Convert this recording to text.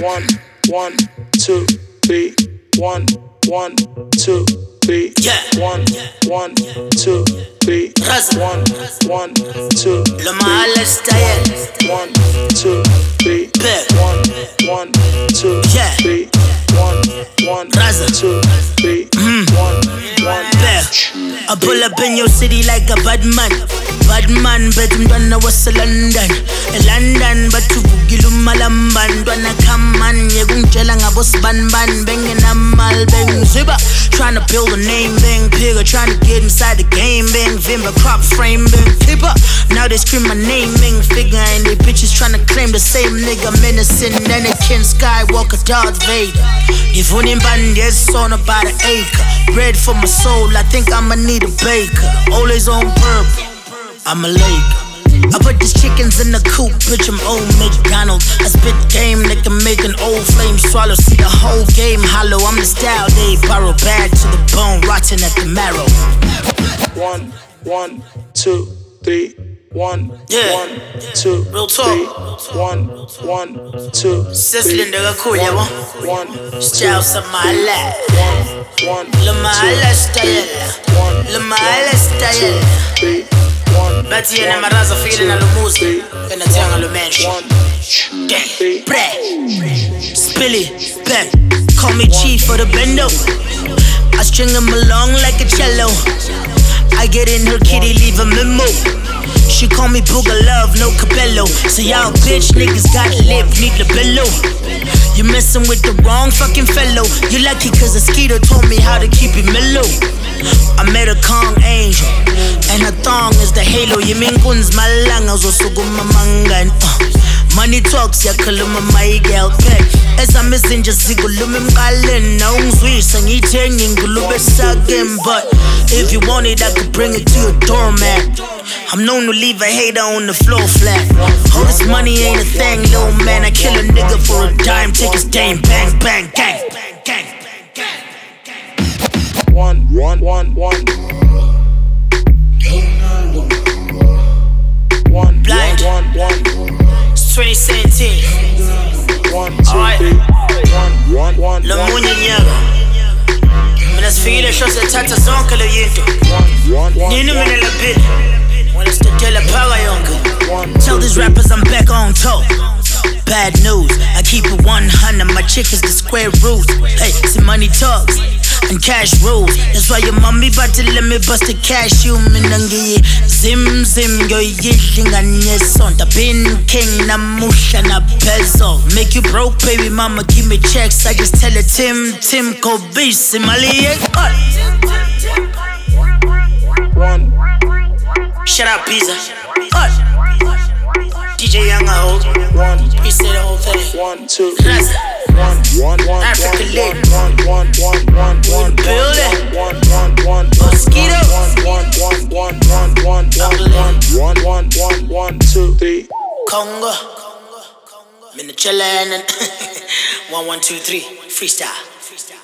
one, one, two, three, one, one, two, three, Yeah. one, one, two, three, Raza. one, one, two, Le mal style. one, two, three, Big. one, one, two, Yeah. three, one, one, Raza. two, I pull up in your city like a bad man. Bad man, but I'm done was a London. A London, but you boogie lumalamban. Dwana come man, yegungela ngabos ban ban. Bengen amal, bengen. Trying to build a name, bang bigger. Trying to get inside the game, bang vimba. Crop frame, bang keeper. Now they scream my name, bang figure. And they bitches trying to claim the same nigga. Menacing Anakin Skywalker, Darth Vader. Giving him bandies on about an acre. Bread for my soul, I think I'ma need a baker. Always on purple, I'm a lake. I put these chickens in the coop, bitch, I'm old McDonald. I spit game that can make an old flame swallow. See the whole game hollow, I'm the style they borrow. Bad to the bone, rotten at the marrow. one, one, two, three, one, Yeah. one, two, Real talk. three, one, one, two, Sizzling nigga cool, yeah, one, Styles of my life. one, Le mal style. one, Le mal style bathi yena maraza afikile nalumuzi yena thiya ngalumensha bre. Spilly bang call me chief for the bendo. I string him along like a cello. I get in her kitty, leave a memo. She call me Booger Love, no Cabello. So y'all bitch niggas got lip, need the bellow. You messing with the wrong fucking fellow. You lucky cause a skeeter told me how to keep it mellow. I met a Kong angel, and her thong is the halo. You mean guns, my Yiminkunz malanga zosukuma mangan. Uh. Money talks, yakhuluma my girl Ezami nje zikhuluma emqaleni Nawungizwisa ngiyithenge sakeni But if you want it, I could bring it to your doormat. I'm known to leave a hater on the floor flat. All this money ain't a thing, little man. I kill a nigga for a dime, take his dame Bang, bang, gang, bang, gang, gang one, one, one, one. One, Blind. one, one, one, It's 2017 one, two, Alright. three, one, one, one, Lo one, sfide shosithatha zonke le yinto nini mina laphile wena sidedele phaka yonke tell these rappers i'm back on top Bad news, I keep it 100. My chick is the square root. Hey, see money talks and cash rules. That's why your mommy about to let me bust the cash. You minangi zim zim yo yidlinganye sonta. Been king namusha na peso. Make you broke, baby mama. Give me checks. I just tell her Tim Tim go beast. Mali one, Shut up, Pizza. DJ Young Old. one, one, two, one, one, one, Africa lit. one, one, one, one, one, it. one, one, one, Mosquito. one, one, one, one, one, one, one, one, one, one, two, three. Congo. I'm in the chillin' and one one two three freestyle. Freestyle.